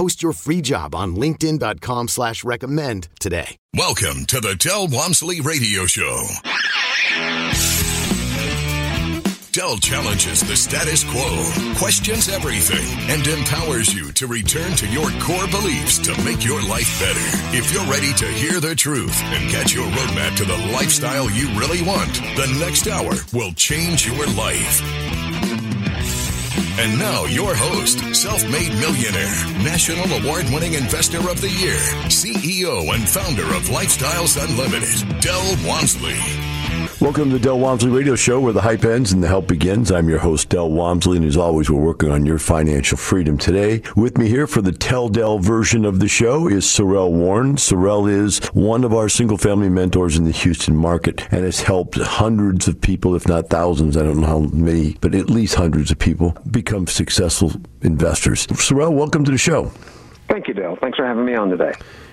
Post your free job on linkedin.com slash recommend today. Welcome to the Del Walmsley Radio Show. Del challenges the status quo, questions everything, and empowers you to return to your core beliefs to make your life better. If you're ready to hear the truth and get your roadmap to the lifestyle you really want, the next hour will change your life. And now, your host, self made millionaire, national award winning investor of the year, CEO and founder of Lifestyles Unlimited, Del Walmsley. Welcome to the Del Walmsley Radio Show, where the hype ends and the help begins. I'm your host, Del Walmsley, and as always, we're working on your financial freedom today. With me here for the Tell Del version of the show is Sorrell Warren. Sorrell is one of our single family mentors in the Houston market and has helped hundreds of people, if not thousands, I don't know how many, but at least hundreds of people become successful investors. Sorrell, welcome to the show. Thank you, Del. Thanks for having me on today.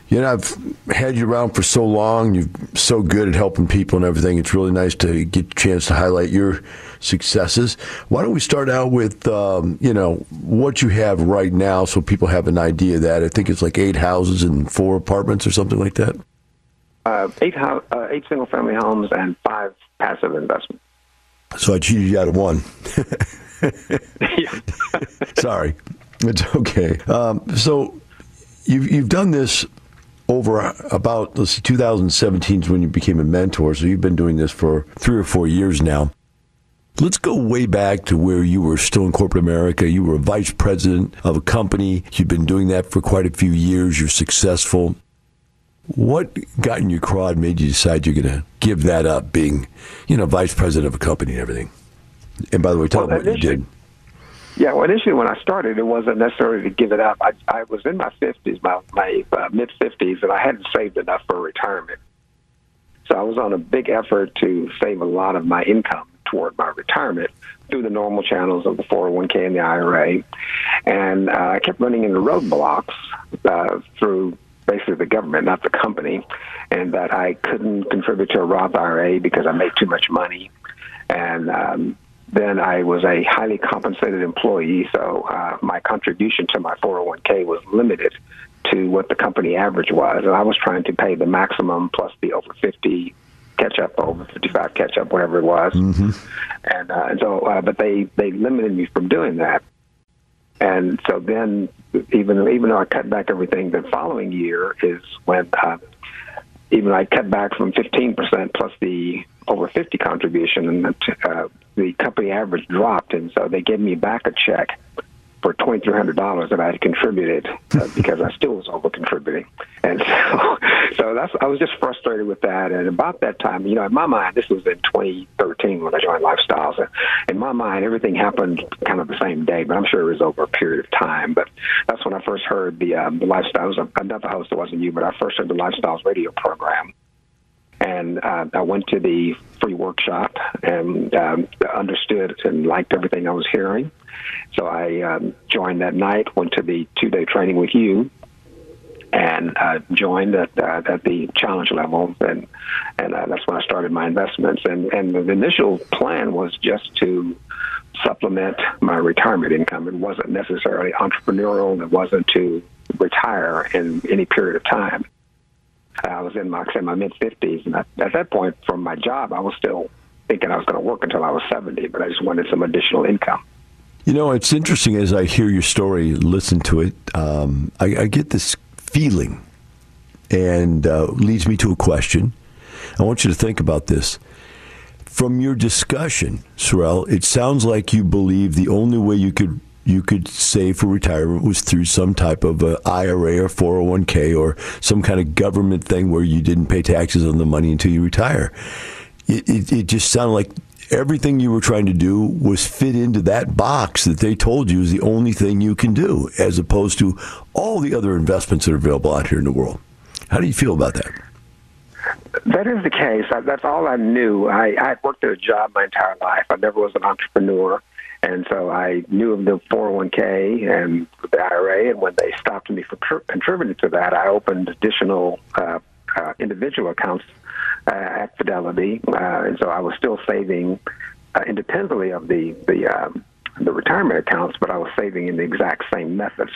You know, I've had you around for so long. You're so good at helping people and everything. It's really nice to get a chance to highlight your successes. Why don't we start out with, um, you know, what you have right now so people have an idea of that. I think it's like eight houses and four apartments or something like that. Uh, eight, ho- uh, eight single family homes and five passive investments. So I cheated you out of one. Sorry. It's okay. Um, so you've, you've done this over uh, about let's see 2017 is when you became a mentor. So you've been doing this for three or four years now. Let's go way back to where you were still in corporate america. You were a vice president of a company. You've been doing that for quite a few years. You're successful. What got in your craw and made you decide you're going to give that up being you know vice president of a company and everything? And by the way tell Well, them what you did Yeah, well, initially when I started, it wasn't necessarily to give it up. I, I was in my 50s, my, my uh, mid 50s, and I hadn't saved enough for retirement. So I was on a big effort to save a lot of my income toward my retirement through the normal channels of the 401k and the IRA. And uh, I kept running into roadblocks uh, through basically the government, not the company, and that I couldn't contribute to a Roth IRA because I made too much money. And um, then I was a highly compensated employee, so uh, my contribution to my 401k was limited to what the company average was, and I was trying to pay the maximum plus the over 50 catch up, over 55 catch up, whatever it was. And, uh, and so, uh, but they they limited me from doing that. And so then, even even though I cut back everything, the following year is when uh, even I cut back from 15% plus the over 50 contribution, and the, uh, the company average dropped, and so they gave me back a check for twenty three hundred dollars that I had contributed uh, because I still was over contributing, and so so that's I was just frustrated with that. And about that time, you know, in my mind, this was in 2013 when I joined Lifestyles. And in my mind, everything happened kind of the same day, but I'm sure it was over a period of time. But that's when I first heard the um, the Lifestyles. Another host, it wasn't you, but I first heard the Lifestyles radio program and uh, I went to the free workshop and um, understood and liked everything I was hearing. So I um, joined that night, went to the two day training with you, and uh, joined at, uh, at the challenge level, and and uh, that's when I started my investments. And and the initial plan was just to supplement my retirement income. It wasn't necessarily entrepreneurial. It wasn't to retire in any period of time. I was in my, my mid 50s, and at, at that point, from my job, I was still thinking I was going to work until I was 70, but I just wanted some additional income. You know, it's interesting as I hear your story, listen to it. Um, I, I get this feeling, and uh, leads me to a question. I want you to think about this. From your discussion, Sorrell, it sounds like you believe the only way you could you could save for retirement was through some type of IRA or 401k or some kind of government thing where you didn't pay taxes on the money until you retire. It, it, it just sounded like everything you were trying to do was fit into that box that they told you is the only thing you can do, as opposed to all the other investments that are available out here in the world. How do you feel about that? That is the case. That's all I knew. I, I worked at a job my entire life. I never was an entrepreneur. And so I knew of the 401k and the IRA, and when they stopped me from contributing to that, I opened additional uh, uh, individual accounts uh, at Fidelity, uh, and so I was still saving uh, independently of the the um, the retirement accounts, but I was saving in the exact same methods.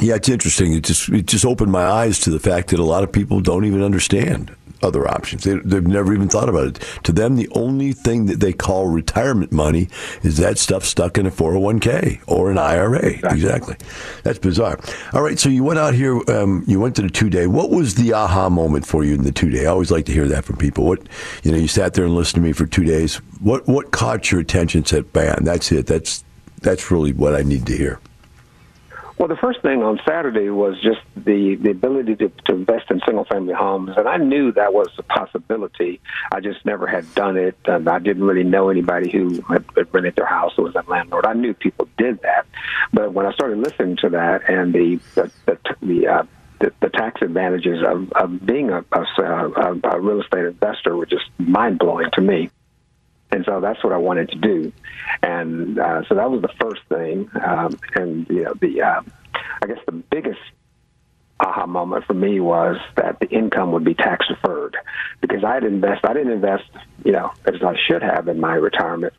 Yeah, it's interesting. It just it just opened my eyes to the fact that a lot of people don't even understand other options. They, have never even thought about it. To them, the only thing that they call retirement money is that stuff stuck in a 401k or an IRA. Exactly. That's bizarre. All right, so you went out here, um, you went to the two day. What was the aha moment for you in the two day? I always like to hear that from people. What, you know, you sat there and listened to me for two days. What, what caught your attention? Said, "Man, that's it. That's, that's really what I need to hear." Well, the first thing on Saturday was just the, the ability to, to invest in single family homes. And I knew that was a possibility. I just never had done it. And I didn't really know anybody who had, had rented their house or was a landlord. I knew people did that. But when I started listening to that and the, the, the, the uh, the, the tax advantages of, of being a, a, a real estate investor were just mind blowing to me and so that's what I wanted to do, and uh, so that was the first thing. Um, and you know, the uh, I guess the biggest aha moment for me was that the income would be tax deferred because I had invest. I didn't invest, you know, as I should have in my retirement.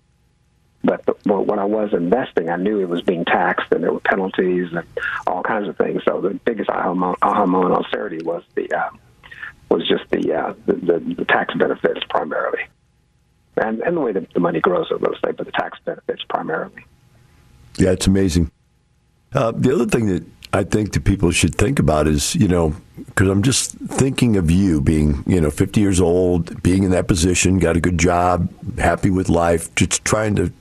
But the, when I was investing, I knew it was being taxed, and there were penalties and all kinds of things. So the biggest aha moment, on Saturday was the uh, was just the, uh, the, the the tax benefits primarily and, and the way that the money grows in real estate, but the tax benefits primarily. Yeah, it's amazing. Uh, the other thing that I think that people should think about is, you know, because I'm just thinking of you being, you know, 50 years old, being in that position, got a good job, happy with life, just trying to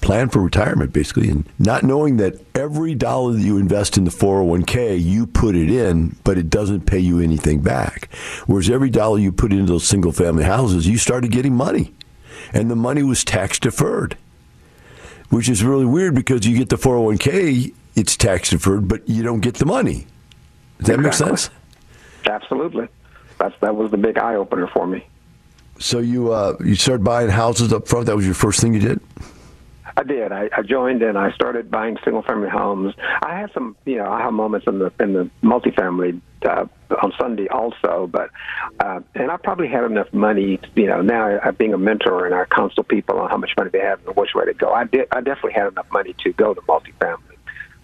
plan for retirement, basically, and not knowing that every dollar that you invest in the 401k, you put it in, but it doesn't pay you anything back. Whereas every dollar you put into those single family houses, you started getting money and the money was tax deferred, which is really weird because you get the 401k, it's tax deferred, but you don't get the money. Does that exactly. make sense? Absolutely. That's that was the big eye opener for me. So you uh, you started buying houses up front. That was your first thing you did. I did. I, I joined and I started buying single family homes. I had some, you know, I have moments in the in the multifamily uh, on Sunday also, but uh, and I probably had enough money. You know, now uh, being a mentor and I counsel people on how much money they have and which way to go. I did. I definitely had enough money to go to multifamily.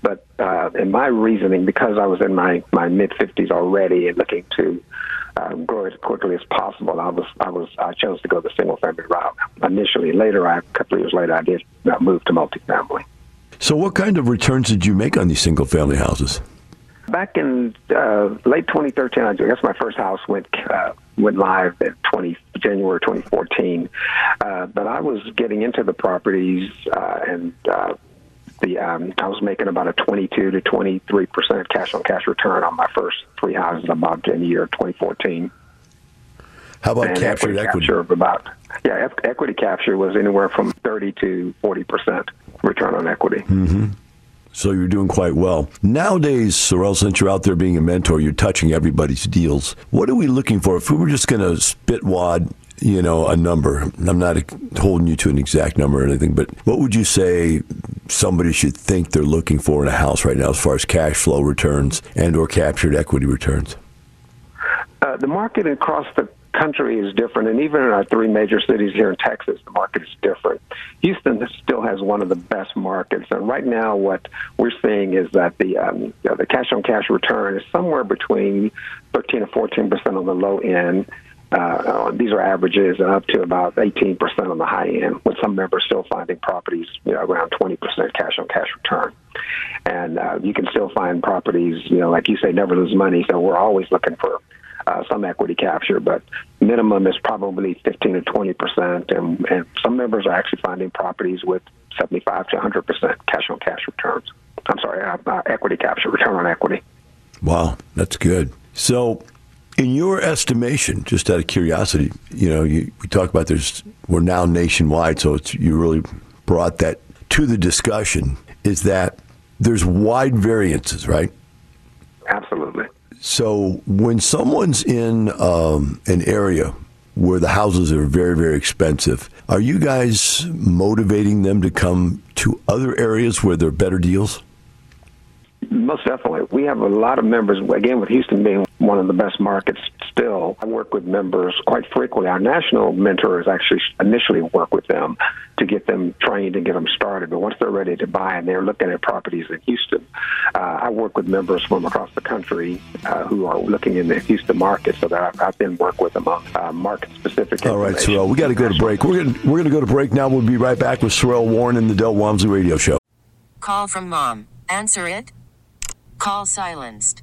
But uh, in my reasoning, because I was in my my mid fifties already and looking to uh, grow as quickly as possible. I was I was I chose to go the single family route initially. Later, I, a couple of years later, I did uh, move to multifamily. So, what kind of returns did you make on these single family houses? Back in uh, late 2013, I guess my first house went uh, went live in 20 January 2014. Uh, but I was getting into the properties uh, and uh, the um, I was making about a 22 to 23 percent cash on cash return on my first three houses I bought in the year 2014. How about and captured equity, equity? Capture of about yeah, equity capture was anywhere from 30 to 40 percent return on equity. Mm-hmm. So you're doing quite well. Nowadays, Sorrell, since you're out there being a mentor, you're touching everybody's deals. What are we looking for? If we were just going to spit wad you know, a number. I'm not holding you to an exact number or anything, but what would you say somebody should think they're looking for in a house right now as far as cash flow returns and or captured equity returns? Uh, the market across the country is different, and even in our three major cities here in Texas, the market is different. Houston still has one of the best markets, and right now, what we're seeing is that the um, you know, the cash on cash return is somewhere between 13 and 14 percent on the low end, Uh, these are averages and up to about 18% on the high end, with some members still finding properties you know, around 20% cash on cash return. And uh, you can still find properties, you know, like you say, never lose money. So we're always looking for uh, some equity capture, but minimum is probably 15 to 20 percent, and, and some members are actually finding properties with 75 to 100 percent cash on cash returns. I'm sorry, uh, uh, equity capture, return on equity. Wow, that's good. So, in your estimation, just out of curiosity, you know, you, we talk about there's we're now nationwide, so it's you really brought that to the discussion. Is that there's wide variances, right? Absolutely. So when someone's in um, an area where the houses are very, very expensive, are you guys motivating them to come to other areas where there are better deals? Most definitely. We have a lot of members, again, with Houston being one of the best markets still. I work with members quite frequently. Our national mentors actually initially work with them to get them trained and get them started. But once they're ready to buy and they're looking at properties in Houston, uh, I work with members from across the country uh, who are looking in the Houston market so that I've, I've been work with them on uh, market specific. All right, Sorrell, we got to go to break. We're gonna we're going to go to break now. We'll be right back with Sorrell Warren in the Del Walmsley Radio Show. Call from mom. Answer it. Call silenced.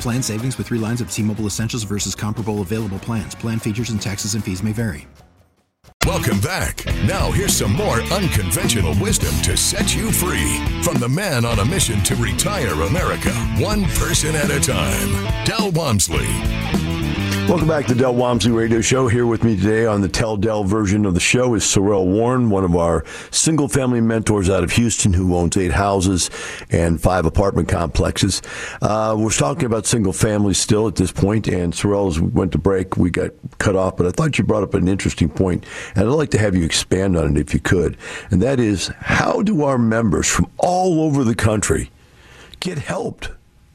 Plan savings with three lines of T Mobile Essentials versus comparable available plans. Plan features and taxes and fees may vary. Welcome back. Now, here's some more unconventional wisdom to set you free from the man on a mission to retire America, one person at a time, Del Walmsley. Welcome back to the Del Walmsley Radio Show. Here with me today on the Tell Del version of the show is Sorrell Warren, one of our single family mentors out of Houston who owns eight houses and five apartment complexes. Uh, we're talking about single families still at this point, and Sorrell, as we went to break, we got cut off, but I thought you brought up an interesting point, and I'd like to have you expand on it if you could. And that is how do our members from all over the country get helped?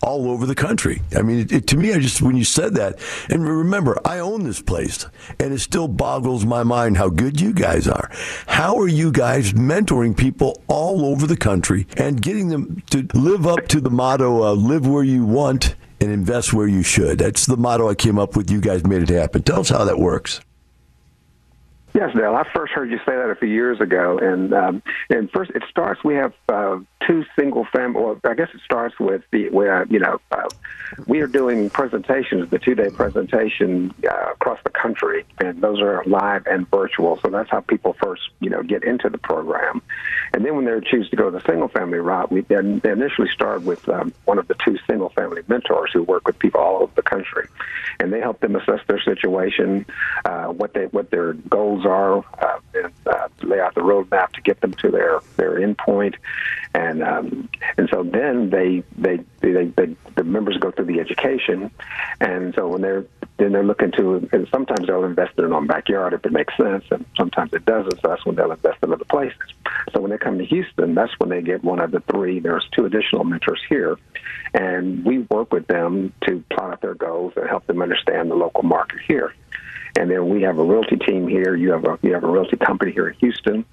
All over the country. I mean, it, it, to me, I just when you said that, and remember, I own this place, and it still boggles my mind how good you guys are. How are you guys mentoring people all over the country and getting them to live up to the motto of "Live where you want and invest where you should"? That's the motto I came up with. You guys made it happen. Tell us how that works. Yes, Dale. I first heard you say that a few years ago, and um, and first it starts. We have uh, two single family. Well, I guess it starts with the where you know uh, we are doing presentations, the two day presentation uh, across the country, and those are live and virtual. So that's how people first you know get into the program, and then when they choose to go the single family route, we then they initially start with um, one of the two single family mentors who work with people all over the country, and they help them assess their situation, uh, what they what their goals are, uh, and uh, lay out the roadmap to get them to their their end point, and um, and so then they they, they they the members go through the education, and so when they're then they're looking to and sometimes they'll invest in their own backyard if it makes sense, and sometimes it doesn't. So that's when they'll invest in other places. So when they come to Houston, that's when they get one of the three. There's two additional mentors here, and we work with them to plot out their goals and help them understand the local market here. And then we have a realty team here. You have a you have a realty company here in Houston,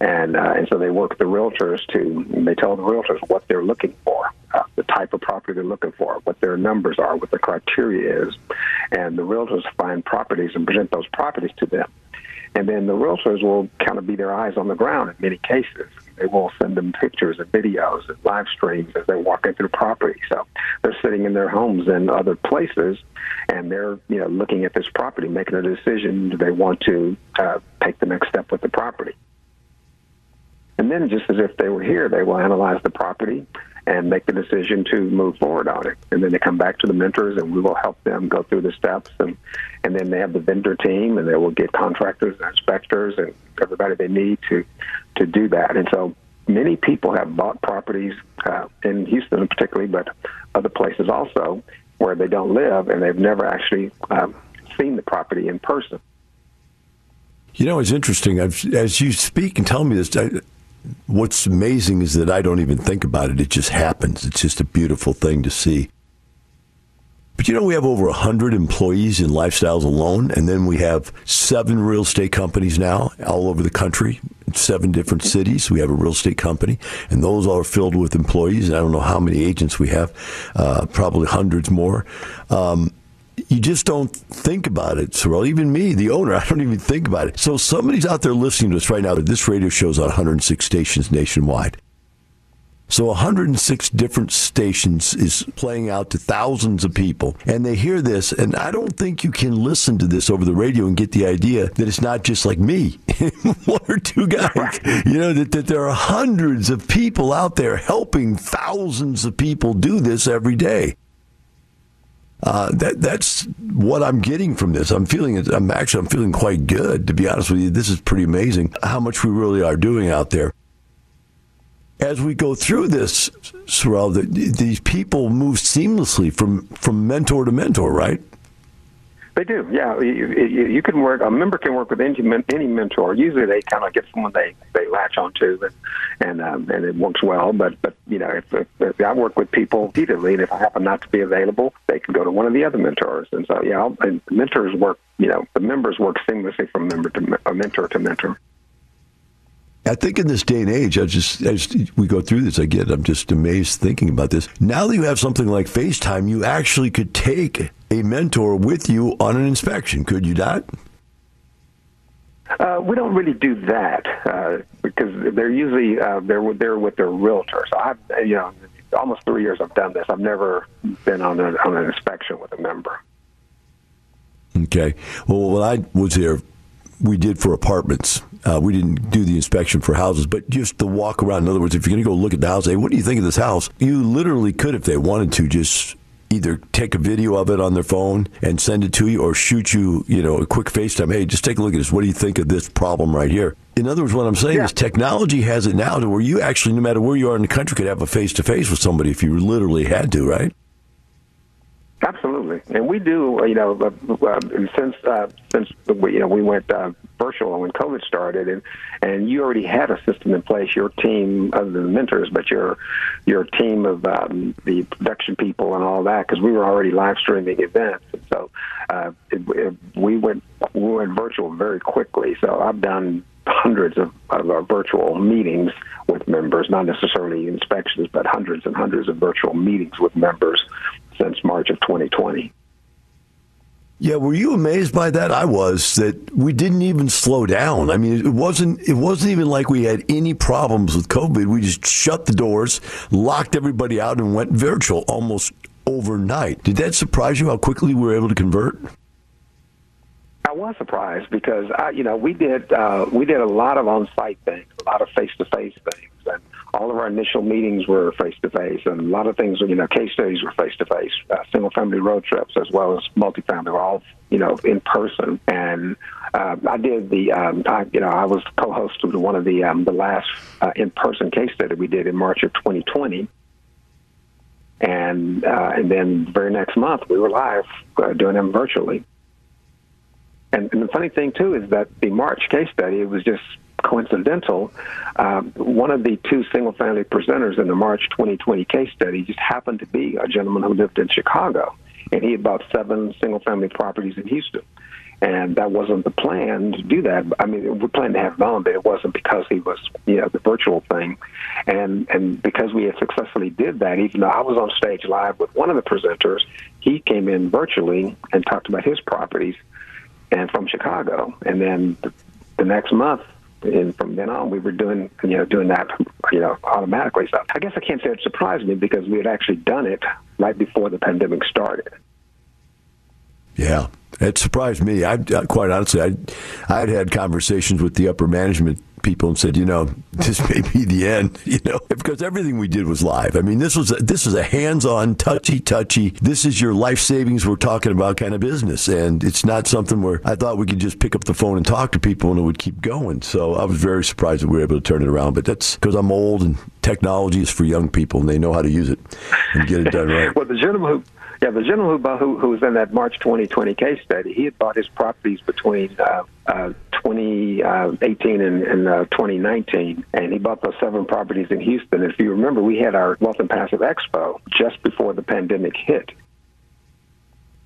and uh, and so they work with the realtors to they tell the realtors what they're looking for, uh, the type of property they're looking for, what their numbers are, what the criteria is, and the realtors find properties and present those properties to them. And then the realtors will kind of be their eyes on the ground in many cases. They will send them pictures and videos and live streams as they're walking through property. So they're sitting in their homes in other places, and they're you know looking at this property, making a decision. Do they want to uh, take the next step with the property? And then, just as if they were here, they will analyze the property and make the decision to move forward on it. And then they come back to the mentors, and we will help them go through the steps. And, and then they have the vendor team, and they will get contractors and inspectors and everybody they need to, to do that. And so many people have bought properties uh, in Houston, particularly, but other places also, where they don't live, and they've never actually um, seen the property in person. You know, it's interesting. I've, as you speak and tell me this, I, what's amazing is that I don't even think about it. It just happens. It's just a beautiful thing to see. But you know, we have over 100 employees in lifestyles alone, and then we have seven real estate companies now all over the country, seven different cities. We have a real estate company, and those are filled with employees. And I don't know how many agents we have, uh, probably hundreds more. Um, you just don't think about it, Sorrell. Even me, the owner, I don't even think about it. So somebody's out there listening to us right now. This radio show's on 106 stations nationwide. So 106 different stations is playing out to thousands of people, and they hear this. And I don't think you can listen to this over the radio and get the idea that it's not just like me, one or two guys. You know that, that there are hundreds of people out there helping thousands of people do this every day. Uh, that that's what I'm getting from this. I'm feeling it. I'm actually I'm feeling quite good to be honest with you. This is pretty amazing how much we really are doing out there. As we go through this, Sorrell, the, these people move seamlessly from from mentor to mentor, right? They do, yeah. You, you, you can work. A member can work with any any mentor. Usually, they kind of get someone they latch onto, and and um, and it works well. But but you know, if, if, if I work with people repeatedly, and if I happen not to be available, they can go to one of the other mentors. And so yeah, I'll, and mentors work. You know, the members work seamlessly from member to mentor to mentor. I think in this day and age, I just as we go through this, I get I'm just amazed thinking about this. Now that you have something like FaceTime, you actually could take a mentor with you on an inspection, could you not? Uh, we don't really do that uh, because they're usually uh, they're they're with their realtor. So I've you know almost three years I've done this. I've never been on, a, on an inspection with a member. Okay. Well, when I was here, we did for apartments. Uh, we didn't do the inspection for houses, but just the walk around. In other words, if you're going to go look at the house, hey, what do you think of this house? You literally could, if they wanted to, just either take a video of it on their phone and send it to you or shoot you, you know, a quick FaceTime. Hey, just take a look at this. What do you think of this problem right here? In other words, what I'm saying yeah. is technology has it now to where you actually, no matter where you are in the country, could have a face to face with somebody if you literally had to, right? Absolutely, and we do. You know, uh, uh, since uh, since we, you know we went uh, virtual when COVID started, and and you already had a system in place. Your team other than the mentors, but your your team of um, the production people and all that, because we were already live streaming events. And so uh, it, it, we went we went virtual very quickly. So I've done hundreds of, of uh, virtual meetings with members, not necessarily inspections, but hundreds and hundreds of virtual meetings with members since March of 2020. Yeah, were you amazed by that? I was that we didn't even slow down. I mean, it wasn't it wasn't even like we had any problems with COVID. We just shut the doors, locked everybody out, and went virtual almost overnight. Did that surprise you how quickly we were able to convert? I was surprised because I, you know we did uh, we did a lot of on-site things, a lot of face-to-face things, all of our initial meetings were face-to-face, and a lot of things, you know, case studies were face-to-face, uh, single-family road trips as well as multifamily were all you know in person. And uh, I did the um, I, you know I was co-host of one of the um, the last uh, in-person case study we did in March of 2020 and uh, and then the very next month we were live uh, doing them virtually. And, and the funny thing too is that the March case study it was just coincidental. Um, one of the two single family presenters in the March 2020 case study just happened to be a gentleman who lived in Chicago, and he had bought seven single family properties in Houston. and that wasn't the plan to do that. I mean, we planned to have on, but it wasn't because he was, you know, the virtual thing, and and because we had successfully did that. Even though I was on stage live with one of the presenters, he came in virtually and talked about his properties, and from Chicago, and then the, the next month. And from then on, we were doing, you know, doing that, you know, automatically. So I guess I can't say it surprised me because we had actually done it right before the pandemic started. Yeah, it surprised me. I uh, quite honestly, I I'd had conversations with the upper management people and said, you know, this may be the end, you know, because everything we did was live. I mean, this was a, this is a hands-on, touchy-touchy. This is your life savings we're talking about kind of business, and it's not something where I thought we could just pick up the phone and talk to people and it would keep going. So I was very surprised that we were able to turn it around. But that's because I'm old and technology is for young people and they know how to use it and get it done right. well, the gentleman who yeah, the gentleman who, who, who was in that March 2020 case study, he had bought his properties between uh, uh, 2018 and, and uh, 2019, and he bought those seven properties in Houston. If you remember, we had our Wealth and Passive Expo just before the pandemic hit.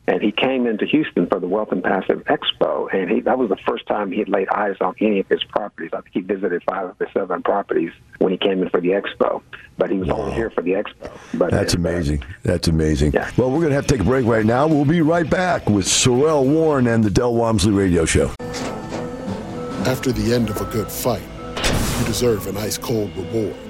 And he came into Houston for the Wealth and Passive Expo, and he, that was the first time he had laid eyes on any of his properties. I think he visited five of the seven properties when he came in for the expo, but he was wow. only here for the expo. But That's uh, amazing. That's amazing. Yeah. Well, we're going to have to take a break right now. We'll be right back with Sorrell Warren and the Del Walmsley Radio Show. After the end of a good fight, you deserve an ice cold reward.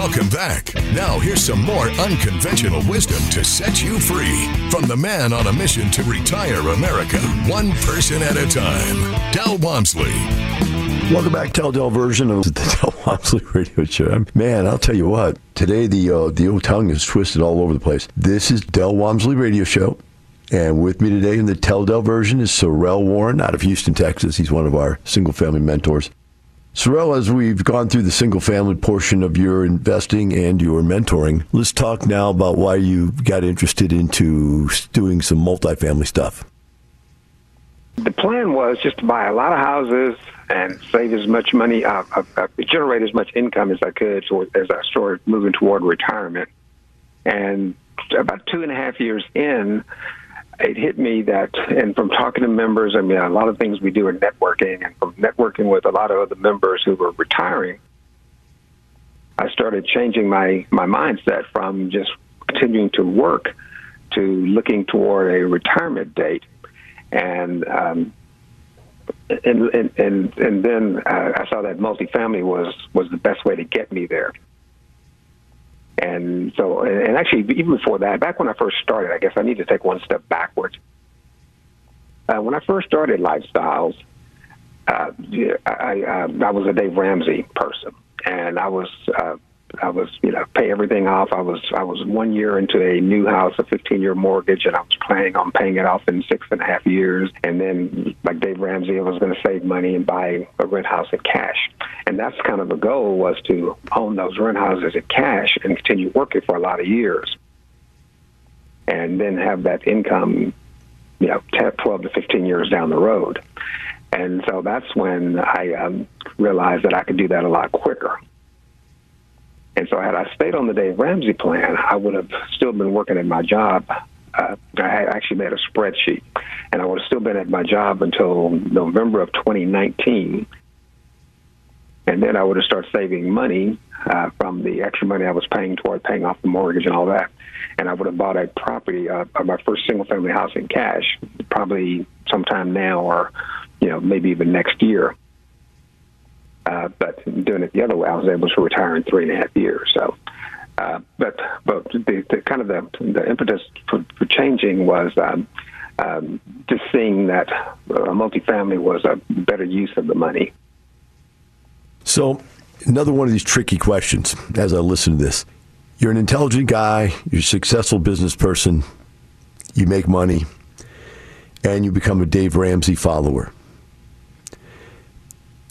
Welcome back. Now, here's some more unconventional wisdom to set you free from the man on a mission to retire America, one person at a time, Del Walmsley. Welcome back, Del Del version of the Del Walmsley Radio Show. Man, I'll tell you what. Today, the uh, the old tongue is twisted all over the place. This is Del Walmsley Radio Show. And with me today in the Tell Del version is Sorrell Warren out of Houston, Texas. He's one of our single family mentors. Sorrell, as we've gone through the single family portion of your investing and your mentoring, let's talk now about why you got interested into doing some multifamily stuff. The plan was just to buy a lot of houses and save as much money, uh, uh, uh generate as much income as I could so as I started moving toward retirement. And about two and a half years in, it hit me that, and from talking to members, I mean, a lot of things we do are networking, and from networking with a lot of other members who were retiring, I started changing my, my mindset from just continuing to work to looking toward a retirement date. And, um, and, and, and, and then uh, I saw that multifamily was, was the best way to get me there. And so, and actually, even before that, back when I first started, I guess I need to take one step backwards. Uh, when I first started Lifestyles, uh, I, I, I was a Dave Ramsey person, and I was uh, I was, you know, pay everything off. I was, I was one year into a new house, a 15 year mortgage, and I was planning on paying it off in six and a half years. And then, like Dave Ramsey, I was going to save money and buy a rent house in cash. And that's kind of the goal was to own those rent houses in cash and continue working for a lot of years. And then have that income, you know, 10, 12 to 15 years down the road. And so that's when I um, realized that I could do that a lot quicker. And so, had I stayed on the Dave Ramsey plan, I would have still been working at my job. Uh, I actually made a spreadsheet, and I would have still been at my job until November of 2019. And then I would have started saving money uh, from the extra money I was paying toward paying off the mortgage and all that. And I would have bought a property, uh, my first single family house in cash, probably sometime now or, you know, maybe even next year. Uh, but doing it the other way, I was able to retire in three and a half years. So, uh, but but the, the kind of the, the impetus for, for changing was um, um, just seeing that uh, multifamily was a better use of the money. So, another one of these tricky questions as I listen to this. You're an intelligent guy, you're a successful business person, you make money, and you become a Dave Ramsey follower.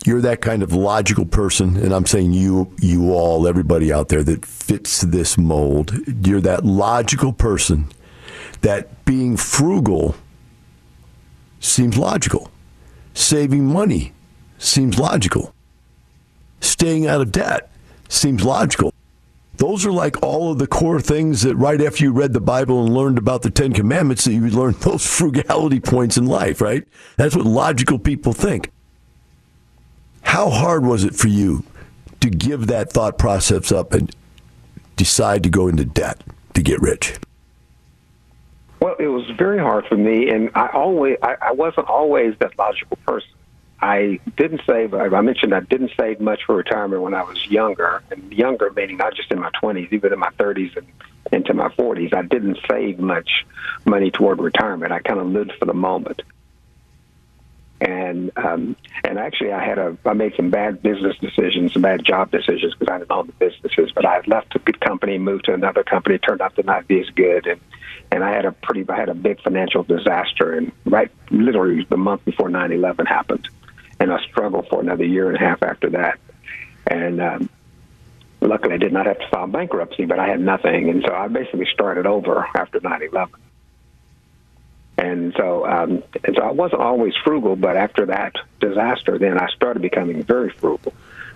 You're that kind of logical person, and I'm saying you, you all, everybody out there that fits this mold. You're that logical person that being frugal seems logical. Saving money seems logical. Staying out of debt seems logical. Those are like all of the core things that right after you read the Bible and learned about the Ten Commandments that you learned those frugality points in life, right? That's what logical people think. How hard was it for you to give that thought process up and decide to go into debt to get rich? Well, it was very hard for me, and I always I, I wasn't always that logical person. I didn't save. I mentioned I didn't save much for retirement when I was younger, and younger meaning not just in my twenties, even in my thirties and into my forties. I didn't save much money toward retirement. I kind of lived for the moment. And um, and actually, I had a I made some bad business decisions, some bad job decisions because I didn't own the businesses. But I had left a good company, moved to another company. Turned out to not be as good, and and I had a pretty I had a big financial disaster. And right, literally the month before nine eleven happened, and I struggled for another year and a half after that. And um, luckily, I did not have to file bankruptcy, but I had nothing, and so I basically started over after nine eleven. And so, um, and so I wasn't always frugal, but after that disaster, then I started becoming very frugal.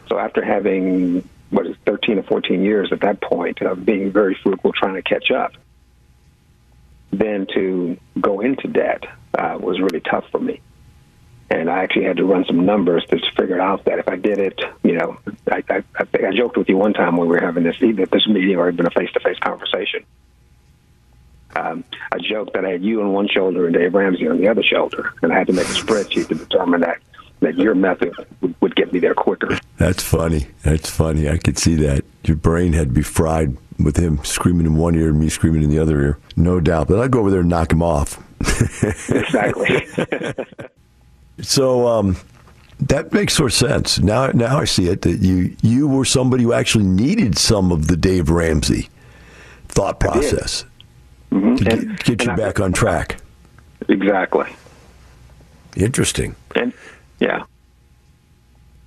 So after having what is 13 or 14 years at that point of being very frugal, trying to catch up, then to go into debt uh, was really tough for me. And I actually had to run some numbers to figure out that if I did it, you know, I, I, I, joked with you one time when we were having this either this meeting or even a face-to-face conversation um, I joked that I had you on one shoulder and Dave Ramsey on the other shoulder, and I had to make a spreadsheet to determine that that your method would, would get me there quicker. That's funny. That's funny. I could see that. Your brain had to be fried with him screaming in one ear and me screaming in the other ear. No doubt. But I'd go over there and knock him off. exactly. so um, that makes sort of sense. Now, now I see it that you you were somebody who actually needed some of the Dave Ramsey thought process mm-hmm. to and, get, get you I, back on track. Exactly. Interesting. And yeah.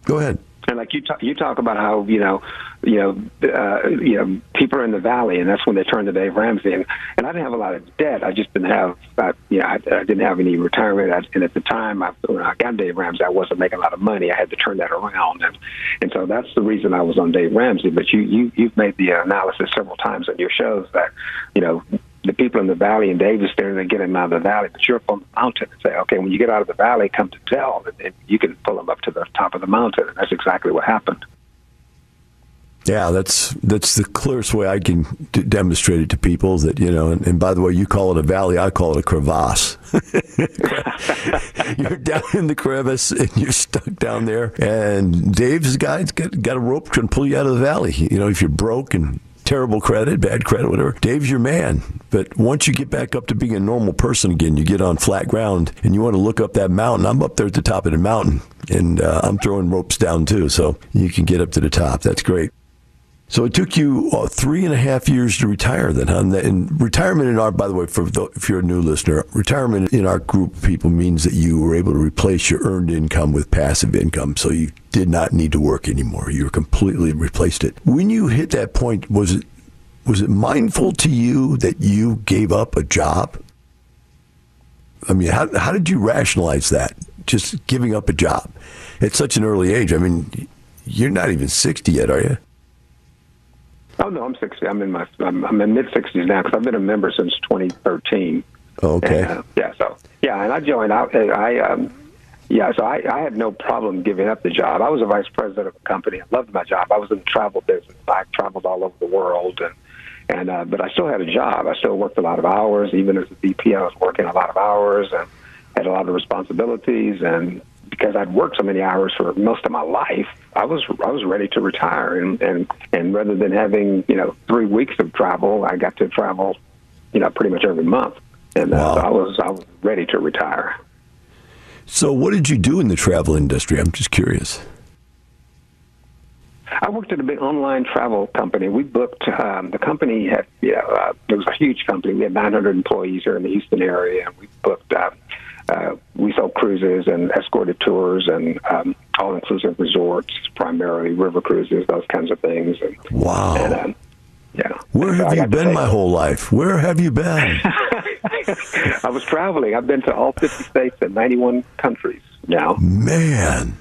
Go ahead. And like you talk, you talk about how you know, you know, uh, you know, people are in the valley, and that's when they turn to Dave Ramsey. And and I didn't have a lot of debt. I just didn't have, uh, you know, I, I didn't have any retirement. I, and at the time, I, when I got Dave Ramsey, I wasn't making a lot of money. I had to turn that around, and and so that's the reason I was on Dave Ramsey. But you you you've made the analysis several times on your shows that, you know, the people in the valley and Dave's there they get them out of the valley, but you're up on the mountain and say, okay, when you get out of the valley, come to tell, and then you can pull them up to the top of the mountain. And that's exactly what happened. Yeah, that's that's the clearest way I can d- demonstrate it to people. That you know, and, and, by the way, you call it a valley, I call it a crevasse. you're down in the crevice and you're stuck down there. And Dave's guy's got got a rope can pull you out of the valley. You know, if you're broke and terrible credit, bad credit, whatever. Dave's your man. But once you get back up to being a normal person again, you get on flat ground and you want to look up that mountain. I'm up there at the top of the mountain and uh, I'm throwing ropes down too. So you can get up to the top. That's great. So it took you uh, three and a half years to retire then, huh? And retirement in our, by the way, for the, if you're a new listener, retirement in our group of people means that you were able to replace your earned income with passive income. So you did not need to work anymore. You completely replaced it. When you hit that point, was it was it mindful to you that you gave up a job? I mean, how how did you rationalize that? Just giving up a job at such an early age. I mean, you're not even sixty yet, are you? Oh no, I'm 60. I'm in my I'm, I'm in mid 60s now because I've been a member since 2013. okay. And, uh, yeah. So yeah, and I joined out. I um, yeah. So I, I had no problem giving up the job. I was a vice president of a company. I loved my job. I was in the travel business. I traveled all over the world and. And uh, but I still had a job. I still worked a lot of hours. Even as a VP, I was working a lot of hours and had a lot of responsibilities and because I'd worked so many hours for most of my life, I was I was ready to retire, and and and rather than having you know three weeks of travel, I got to travel, you know, pretty much every month, and uh, so I was I was ready to retire. So, what did you do in the travel industry? I'm just curious. I worked at a big online travel company. We booked um, the company had you know uh, it was a huge company. We had 900 employees here in the Houston area, and we booked. Uh, uh, we sell cruises and escorted tours and um, all-inclusive resorts, primarily river cruises, those kinds of things. And, wow. And, um, yeah. Where have you been my whole life? Where have you been? I was traveling. I've been to all 50 states and 91 countries now. Man.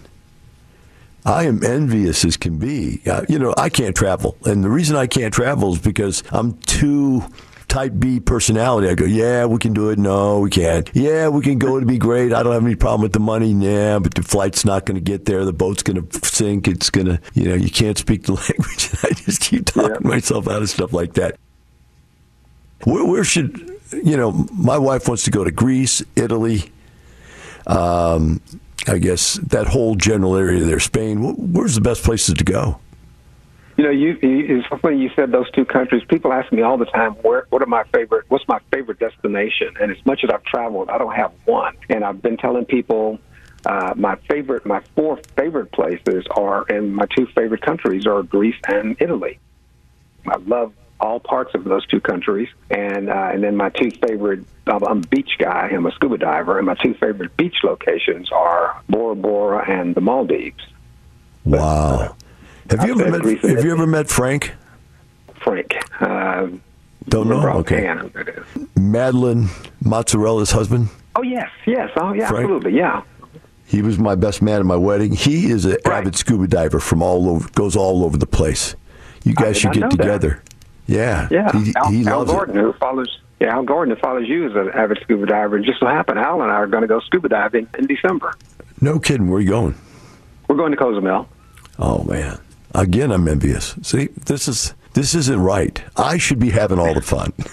I am envious as can be. Uh, you know, I can't travel. And the reason I can't travel is because I'm too type B personality. I go, yeah, we can do it. No, we can't. Yeah, we can go. It'd be great. I don't have any problem with the money. Yeah, but the flight's not going to get there. The boat's going to sink. It's going to, you know, you can't speak the language. I just keep talking yeah. myself out of stuff like that. Where, where, should, you know, my wife wants to go to Greece, Italy. Um, I guess that whole general area there, Spain. Where's the best places to go? You know, you, it's funny you said those two countries. People ask me all the time, where, what are my favorite, what's my favorite destination? And as much as I've traveled, I don't have one. And I've been telling people uh, my favorite, my four favorite places are, and my two favorite countries are Greece and Italy. I love all parts of those two countries, and uh, and then my two favorite. I'm a beach guy. I'm a scuba diver, and my two favorite beach locations are Bora Bora and the Maldives. Wow. Uh, have you ever met? Have you ever met Frank? Frank. Uh, Don't know. Okay. Madeline Mozzarella's husband. Oh yes, yes. Oh yeah, Frank? absolutely. Yeah. He was my best man at my wedding. He is an right. avid scuba diver from all over, goes all over the place. You guys should get together. That. Yeah, yeah. He, Al, he Al Gordon, it. who follows, yeah, Al Gordon, who follows you, is an avid scuba diver. And just so happened, Al and I are going to go scuba diving in December. No kidding. Where are you going? We're going to Cozumel. Oh man, Again, I'm envious. See, this is this isn't right. I should be having all the fun.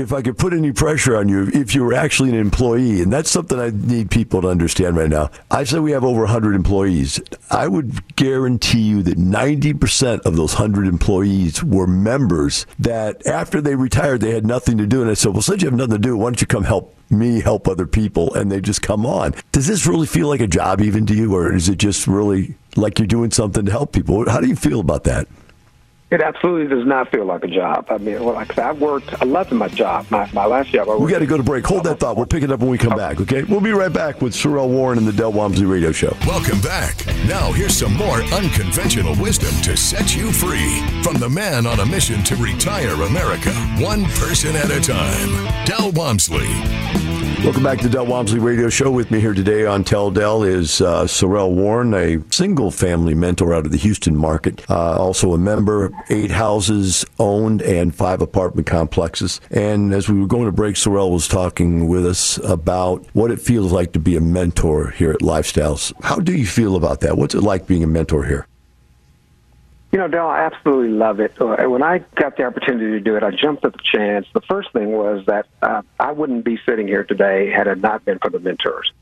if I could put any pressure on you, if you were actually an employee, and that's something I need people to understand right now. I said we have over 100 employees. I would guarantee you that 90% of those 100 employees were members that after they retired, they had nothing to do. And I said, well, since you have nothing to do, why don't you come help me help other people and they just come on. Does this really feel like a job even to you, or is it just really like you're doing something to help people? How do you feel about that? It absolutely does not feel like a job. I mean, well, like I said, I've worked, I love my job. My, my last job, I We got to go to break. Hold that thought. We'll pick it up when we come back, okay? We'll be right back with Sorrell Warren and the Del Walmsley Radio Show. Welcome back. Now, here's some more unconventional wisdom to set you free from the man on a mission to retire America, one person at a time, Del Walmsley. Welcome back to Del Walmsley Radio Show. With me here today on Tell Del is uh, Sorrell Warren, a single family mentor out of the Houston market, uh, also a member, eight houses owned and five apartment complexes. And as we were going to break, Sorrell was talking with us about what it feels like to be a mentor here at Lifestyles. How do you feel about that? What's it like being a mentor here? You know, Del, I absolutely love it. Uh, when I got the opportunity to do it, I jumped at the chance. The first thing was that uh, I wouldn't be sitting here today had it not been for the mentors.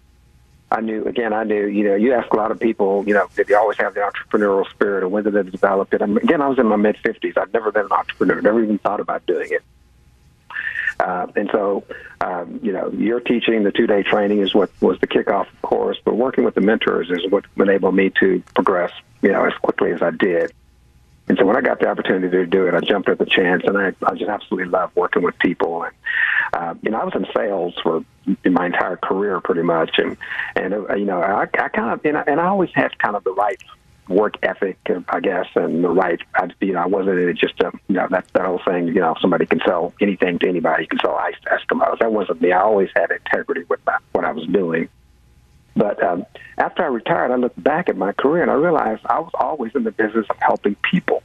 I knew, again, I knew, you know, you ask a lot of people, you know, did they always have the entrepreneurial spirit or when did they develop it? I mean, again, I was in my mid 50s. I'd never been an entrepreneur, never even thought about doing it. Uh, and so, um, you know, your teaching, the two day training is what was the kickoff, of course, but working with the mentors is what enabled me to progress, you know, as quickly as I did. And so when I got the opportunity to do it, I jumped at the chance, and I, I just absolutely love working with people. And uh, you know, I was in sales for my entire career, pretty much, and and uh, you know, I, I kind of and I, and I always had kind of the right work ethic, I guess, and the right. I, you know, I wasn't just a you know that that whole thing. You know, somebody can sell anything to anybody. You can sell ice to Eskimos. That wasn't me. I always had integrity with my, what I was doing. But um, after I retired, I looked back at my career and I realized I was always in the business of helping people.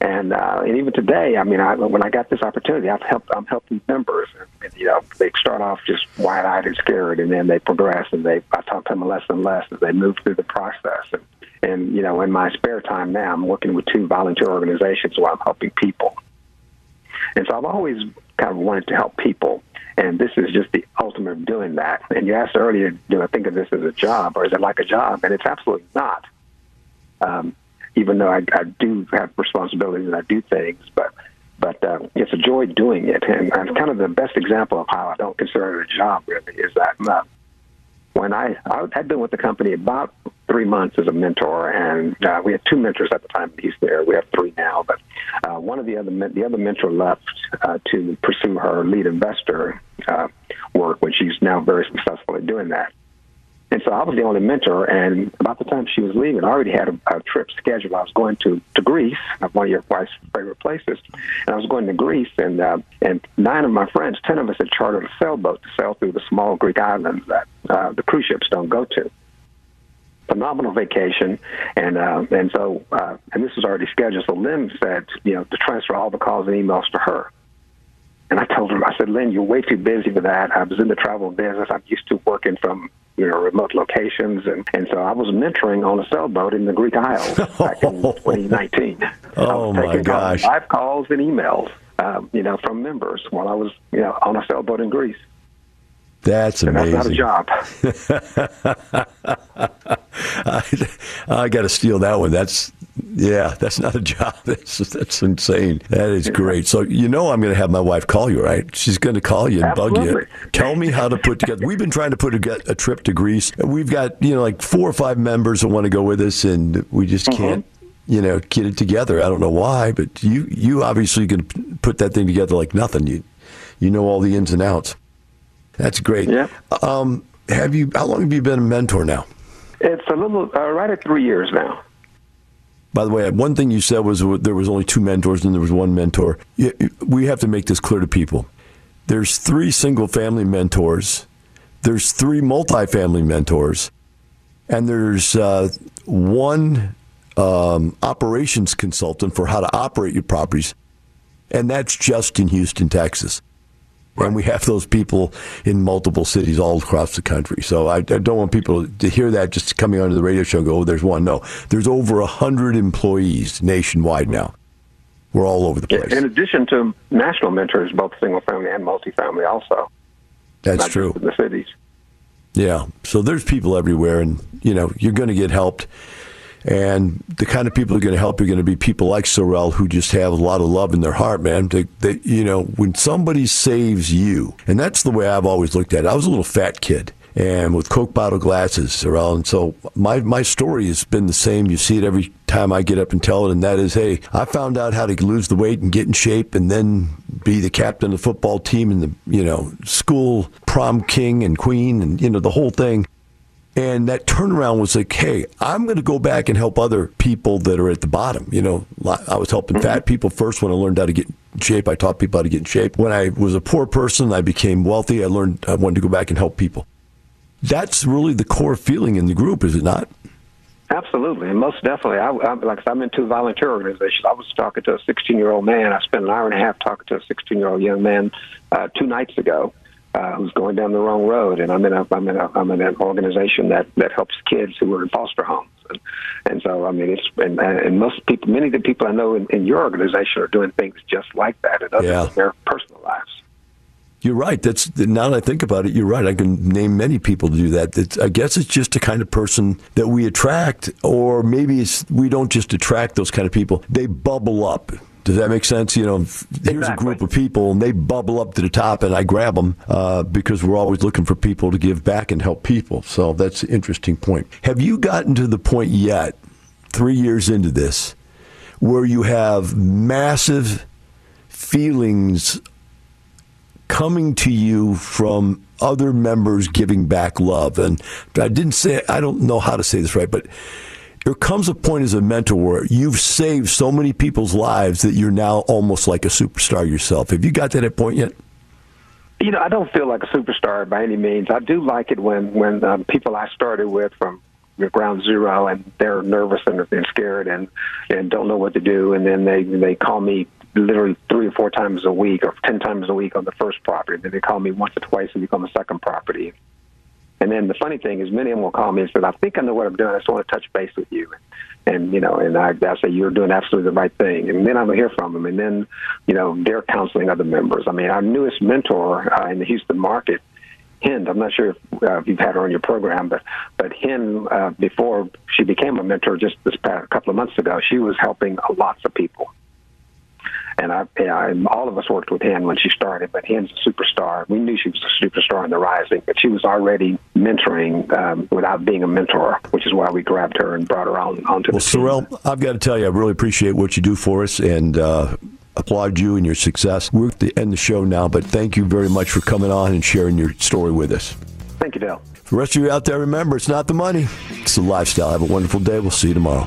And uh, and even today, I mean, I, when I got this opportunity, I've helped. I'm helping members, and, and you know, they start off just wide-eyed and scared, and then they progress, and they I talk to them less and less as they move through the process. And, and you know, in my spare time now, I'm working with two volunteer organizations where I'm helping people. And so I've always kind of wanted to help people. And this is just the ultimate of doing that. And you asked earlier, do I think of this as a job or is it like a job? And it's absolutely not. Um, even though I, I do have responsibilities and I do things, but but uh, it's a joy doing it. And, and kind of the best example of how I don't consider it a job really is that uh, when I, I had been with the company about three months as a mentor, and uh, we had two mentors at the time he's there. We have three now, but uh, one of the other the other mentor left uh, to pursue her lead investor uh, work, which she's now very successful at doing that. And so I was the only mentor, and about the time she was leaving, I already had a, a trip scheduled. I was going to, to Greece, one of your wife's favorite places, and I was going to Greece, and uh, and nine of my friends, ten of us had chartered a sailboat to sail through the small Greek islands that uh, the cruise ships don't go to. Phenomenal vacation, and uh, and so uh, and this was already scheduled. So Lynn said, you know, to transfer all the calls and emails to her. And I told her, I said, Lynn, you're way too busy for that. I was in the travel business. I'm used to working from you know remote locations, and and so I was mentoring on a sailboat in the Greek Isles back in 2019. Oh my gosh! Live calls and emails, um, you know, from members while I was you know on a sailboat in Greece. That's amazing. That's not a job. I, I got to steal that one. That's yeah, that's not a job. That's that's insane. That is great. So you know I'm going to have my wife call you, right? She's going to call you and Absolutely. bug you. Tell me how to put together. We've been trying to put a, a trip to Greece. We've got you know like four or five members that want to go with us, and we just Mm-hmm. can't you know get it together. I don't know why, but you you obviously can put that thing together like nothing. You you know all the ins and outs. That's great. Yeah. Um, have you? How long have you been a mentor now? It's a little uh, right at three years now. By the way, one thing you said was there was only two mentors and there was one mentor. We have to make this clear to people. There's three single family mentors, there's three multifamily mentors, and there's uh, one um, operations consultant for how to operate your properties, and that's just in Houston, Texas. And we have those people in multiple cities all across the country. So I, I don't want people to hear that just coming onto the radio show and go, oh, there's one. No, there's over a 100 employees nationwide now. We're all over the place. In addition to national mentors, both single family and multifamily, also. That's true. In the cities. Yeah. So there's people everywhere, and you know you're going to get helped. And the kind of people who are going to help you are going to be people like Sorrell who just have a lot of love in their heart, man. They, they, you know, when somebody saves you, and that's the way I've always looked at it. I was a little fat kid and with Coke bottle glasses, Sorrell. And so my, my story has been the same. You see it every time I get up and tell it, and that is, hey, I found out how to lose the weight and get in shape and then be the captain of the football team and the, you know, school prom king and queen and, you know, the whole thing. And that turnaround was like, hey, I'm going to go back and help other people that are at the bottom. You know, I was helping fat people first when I learned how to get in shape. I taught people how to get in shape. When I was a poor person, I became wealthy. I learned I wanted to go back and help people. That's really the core feeling in the group, is it not? Absolutely, and most definitely. I, I, like I said, I'm in two volunteer organizations. I was talking to a 16 year old man. I spent an hour and a half talking to a 16 year old young man uh, two nights ago uh, who's going down the wrong road. And I'm in a I'm in a I'm in an organization that that helps kids who are in foster homes. And, and so I mean, it's and, and most people, many of the people I know in, in your organization are doing things just like that in other Yeah. in their personal lives. You're right. That's now that I think about it. You're right. I can name many people to do that. It's, I guess it's just the kind of person that we attract, or maybe it's we don't just attract those kind of people. They bubble up. Does that make sense? You know, f- here's a group of people, and they bubble up to the top, and I grab them uh, because we're always looking for people to give back and help people. So that's an interesting point. Have you gotten to the point yet, three years into this, where you have massive feelings coming to you from other members giving back love. And I didn't say, I don't know how to say this right, but there comes a point as a mentor where you've saved so many people's lives that you're now almost like a superstar yourself. Have you got to that point yet? You know, I don't feel like a superstar by any means. I do like it when when um, people I started with from ground zero and they're nervous and, and scared and and don't know what to do, and then they they call me literally three or four times a week or ten times a week on the first property. Then they call me once or twice a week on the second property. And then the funny thing is, many of them will call me and say, "I think I know what I'm doing. I just want to touch base with you." And you know, and I, I say you're doing absolutely the right thing. And then I'm gonna hear from them. And then, you know, they're counseling other members. I mean, our newest mentor uh, in the Houston market Hind. I'm not sure if, uh, if you've had her on your program, but but Hind, uh, before she became a mentor just this past couple of months ago, she was helping lots of people. And I, I, all of us worked with Hind when she started, but Hind's a superstar. We knew she was a superstar in the rising, but she was already mentoring um, without being a mentor, which is why we grabbed her and brought her on onto well, the team. Well, Sorrell, I've got to tell you, I really appreciate what you do for us, and uh, applaud you and your success. We're at the end of the show now, but thank you very much for coming on and sharing your story with us. Thank you, Dale. For the rest of you out there, remember, it's not the money, it's the lifestyle. Have a wonderful day. We'll see you tomorrow.